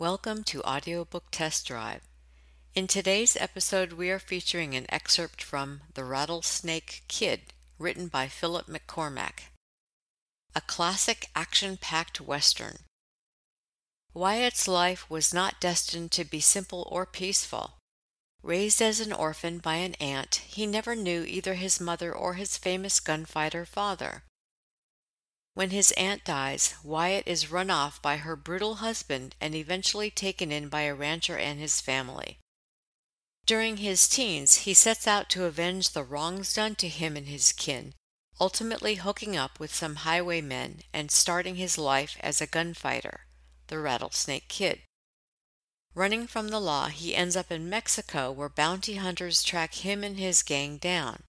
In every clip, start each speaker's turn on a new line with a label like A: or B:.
A: Welcome to Audiobook Test Drive. In today's episode, we are featuring an excerpt from The Rattlesnake Kid, written by Philip McCormack. A classic action packed Western. Wyatt's life was not destined to be simple or peaceful. Raised as an orphan by an aunt, he never knew either his mother or his famous gunfighter father. When his aunt dies, Wyatt is run off by her brutal husband and eventually taken in by a rancher and his family. During his teens, he sets out to avenge the wrongs done to him and his kin, ultimately hooking up with some highwaymen and starting his life as a gunfighter, the Rattlesnake Kid. Running from the law, he ends up in Mexico where bounty hunters track him and his gang down.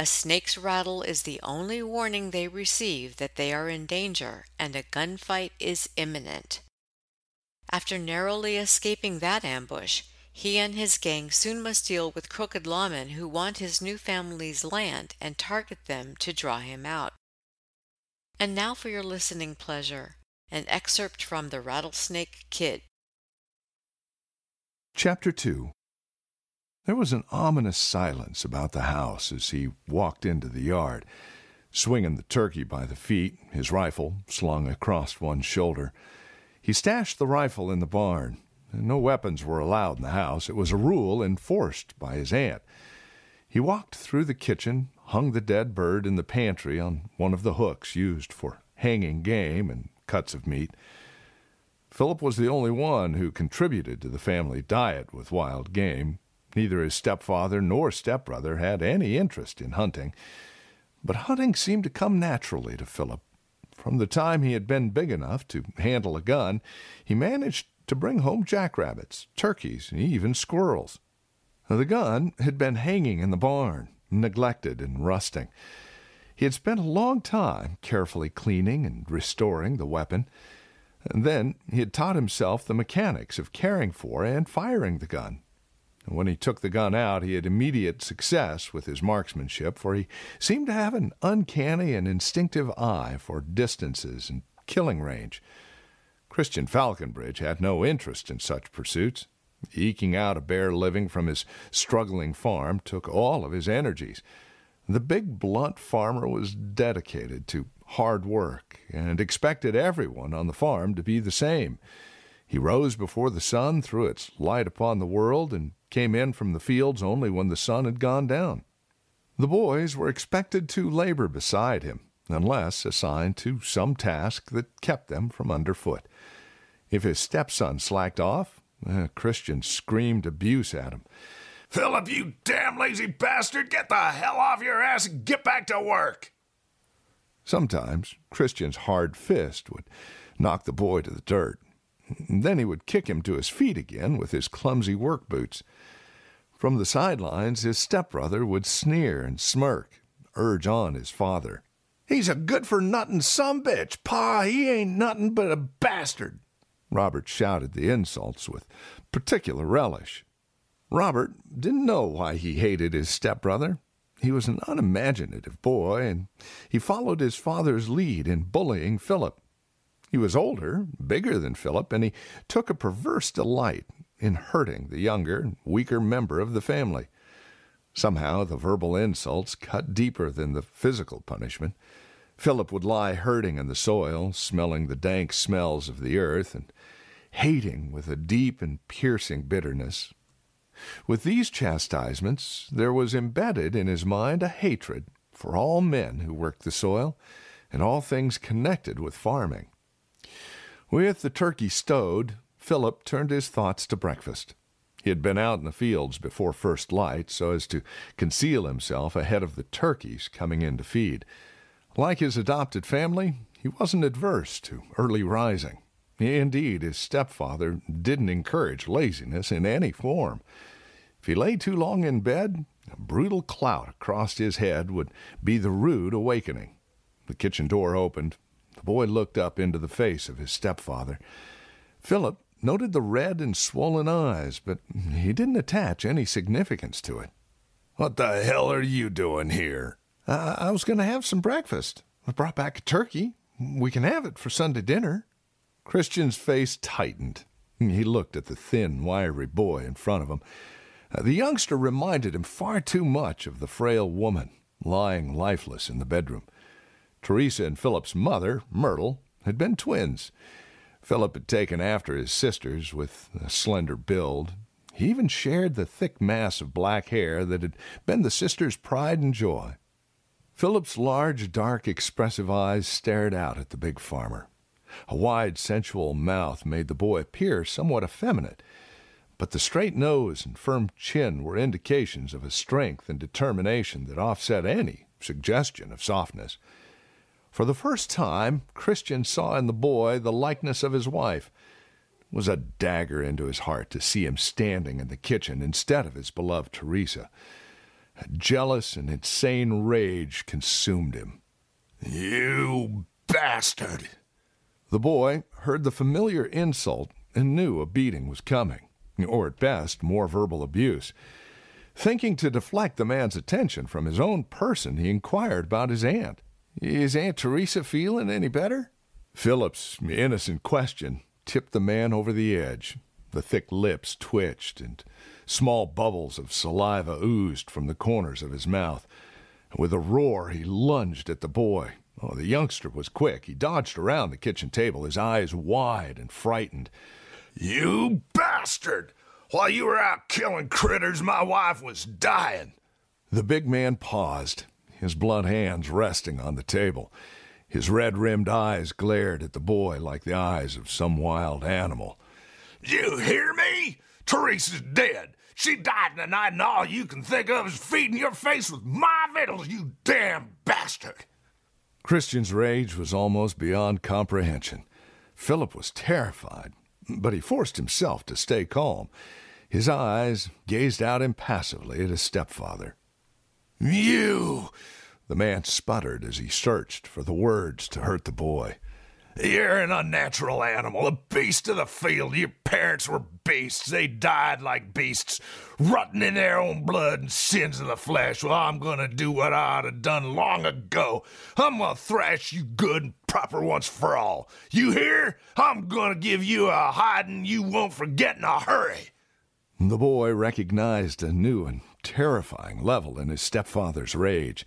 A: A snake's rattle is the only warning they receive that they are in danger and a gunfight is imminent. After narrowly escaping that ambush, he and his gang soon must deal with crooked lawmen who want his new family's land and target them to draw him out. And now for your listening pleasure an excerpt from The Rattlesnake Kid.
B: Chapter 2 There was an ominous silence about the house as he walked into the yard, swinging the turkey by the feet, his rifle slung across one shoulder. He stashed the rifle in the barn. No weapons were allowed in the house. It was a rule enforced by his aunt. He walked through the kitchen, hung the dead bird in the pantry on one of the hooks used for hanging game and cuts of meat. Philip was the only one who contributed to the family diet with wild game. Neither his stepfather nor stepbrother had any interest in hunting. But hunting seemed to come naturally to Philip. From the time he had been big enough to handle a gun, he managed to bring home jackrabbits, turkeys, and even squirrels. The gun had been hanging in the barn, neglected and rusting. He had spent a long time carefully cleaning and restoring the weapon. And then he had taught himself the mechanics of caring for and firing the gun. And when he took the gun out, he had immediate success with his marksmanship, for he seemed to have an uncanny and instinctive eye for distances and killing range. Christian Falconbridge had no interest in such pursuits. Eking out a bare living from his struggling farm took all of his energies. The big, blunt farmer was dedicated to hard work and expected everyone on the farm to be the same. He rose before the sun threw its light upon the world and came in from the fields only when the sun had gone down. The boys were expected to labor beside him, unless assigned to some task that kept them from underfoot. If his stepson slacked off, Christian screamed abuse at him.
C: Philip, you damn lazy bastard, get the hell off your ass and get back to work.
B: Sometimes Christian's hard fist would knock the boy to the dirt. Then he would kick him to his feet again with his clumsy work boots. From the sidelines, his stepbrother would sneer and smirk, urge on his father.
C: He's a good for nothing some bitch. Pa, he ain't nothing but a bastard.
B: Robert shouted the insults with particular relish. Robert didn't know why he hated his stepbrother. He was an unimaginative boy, and he followed his father's lead in bullying Philip. He was older, bigger than Philip, and he took a perverse delight in hurting the younger, weaker member of the family. Somehow the verbal insults cut deeper than the physical punishment. Philip would lie hurting in the soil, smelling the dank smells of the earth, and hating with a deep and piercing bitterness. With these chastisements, there was embedded in his mind a hatred for all men who worked the soil and all things connected with farming. With the turkey stowed, Philip turned his thoughts to breakfast. He had been out in the fields before first light so as to conceal himself ahead of the turkeys coming in to feed. Like his adopted family, he wasn't adverse to early rising. Indeed, his stepfather didn't encourage laziness in any form. If he lay too long in bed, a brutal clout across his head would be the rude awakening. The kitchen door opened. The boy looked up into the face of his stepfather. Philip noted the red and swollen eyes, but he didn't attach any significance to it.
C: What the hell are you doing here?
B: Uh, I was going to have some breakfast. I brought back a turkey. We can have it for Sunday dinner. Christian's face tightened. He looked at the thin, wiry boy in front of him. Uh, the youngster reminded him far too much of the frail woman lying lifeless in the bedroom. Teresa and Philip's mother, Myrtle, had been twins. Philip had taken after his sisters with a slender build. He even shared the thick mass of black hair that had been the sisters' pride and joy. Philip's large, dark, expressive eyes stared out at the big farmer. A wide, sensual mouth made the boy appear somewhat effeminate, but the straight nose and firm chin were indications of a strength and determination that offset any suggestion of softness. For the first time, Christian saw in the boy the likeness of his wife. It was a dagger into his heart to see him standing in the kitchen instead of his beloved Teresa. A jealous and insane rage consumed him.
C: You bastard!
B: The boy heard the familiar insult and knew a beating was coming, or at best, more verbal abuse. Thinking to deflect the man's attention from his own person, he inquired about his aunt. Is Aunt Teresa feeling any better? Philip's innocent question tipped the man over the edge. The thick lips twitched, and small bubbles of saliva oozed from the corners of his mouth. With a roar, he lunged at the boy. Oh, the youngster was quick. He dodged around the kitchen table, his eyes wide and frightened.
C: You bastard! While you were out killing critters, my wife was dying.
B: The big man paused, his blunt hands resting on the table. His red rimmed eyes glared at the boy like the eyes of some wild animal.
C: You hear me? Teresa's dead. She died in the night, and all you can think of is feeding your face with my victuals, you damn bastard.
B: Christian's rage was almost beyond comprehension. Philip was terrified, but he forced himself to stay calm. His eyes gazed out impassively at his stepfather.
C: You!
B: The man sputtered as he searched for the words to hurt the boy.
C: You're an unnatural animal, a beast of the field. Your parents were beasts. They died like beasts, rotting in their own blood and sins of the flesh. Well, I'm going to do what I ought to done long ago. I'm to thrash you good and proper once for all. You hear? I'm to give you a hiding you won't forget in a hurry.
B: The boy recognized a new and terrifying level in his stepfather's rage.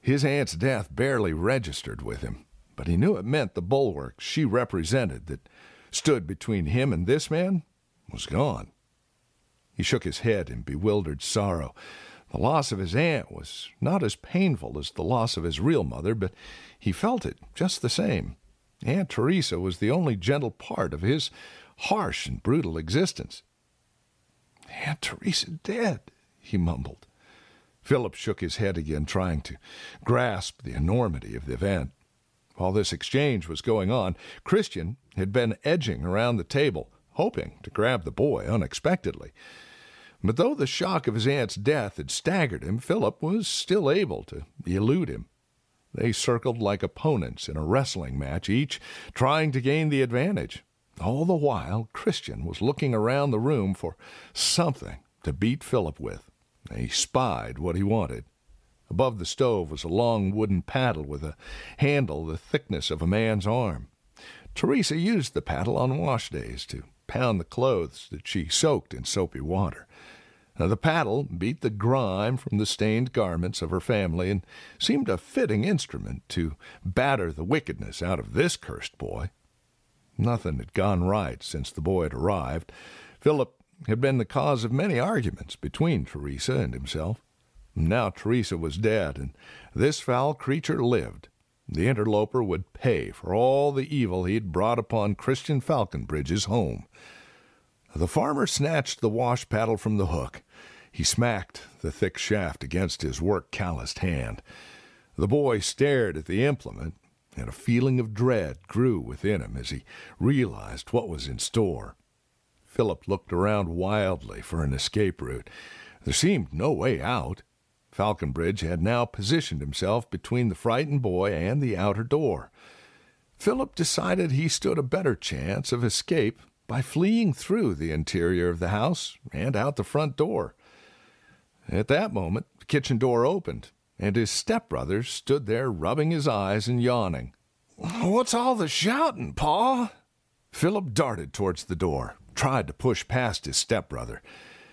B: His aunt's death barely registered with him, but he knew it meant the bulwark she represented that stood between him and this man was gone. He shook his head in bewildered sorrow. The loss of his aunt was not as painful as the loss of his real mother, but he felt it just the same. Aunt Teresa was the only gentle part of his harsh and brutal existence. Aunt Teresa dead, he mumbled. Philip shook his head again, trying to grasp the enormity of the event. While this exchange was going on, Christian had been edging around the table, hoping to grab the boy unexpectedly. But though the shock of his aunt's death had staggered him, Philip was still able to elude him. They circled like opponents in a wrestling match, each trying to gain the advantage. All the while, Christian was looking around the room for something to beat Philip with. He spied what he wanted. Above the stove was a long wooden paddle with a handle the thickness of a man's arm. Teresa used the paddle on wash days to pound the clothes that she soaked in soapy water. Now, the paddle beat the grime from the stained garments of her family and seemed a fitting instrument to batter the wickedness out of this cursed boy. Nothing had gone right since the boy had arrived. Philip had been the cause of many arguments between Teresa and himself. Now Teresa was dead, and this foul creature lived. The interloper would pay for all the evil he had brought upon Christian Falconbridge's home. The farmer snatched the wash paddle from the hook. He smacked the thick shaft against his work calloused hand. The boy stared at the implement, and a feeling of dread grew within him as he realized what was in store. Philip looked around wildly for an escape route. There seemed no way out. Falconbridge had now positioned himself between the frightened boy and the outer door. Philip decided he stood a better chance of escape by fleeing through the interior of the house and out the front door. At that moment, the kitchen door opened, and his stepbrother stood there rubbing his eyes and yawning.
C: What's all the shouting, Pa?
B: Philip darted towards the door. Tried to push past his stepbrother.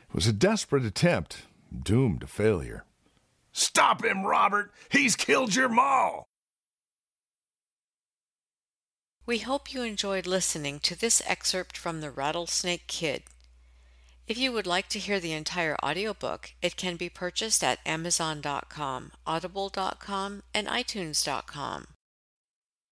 B: It was a desperate attempt, doomed to failure.
C: Stop him, Robert! He's killed your ma!
A: We hope you enjoyed listening to this excerpt from The Rattlesnake Kid. If you would like to hear the entire audiobook, it can be purchased at Amazon.com, Audible.com, and iTunes.com.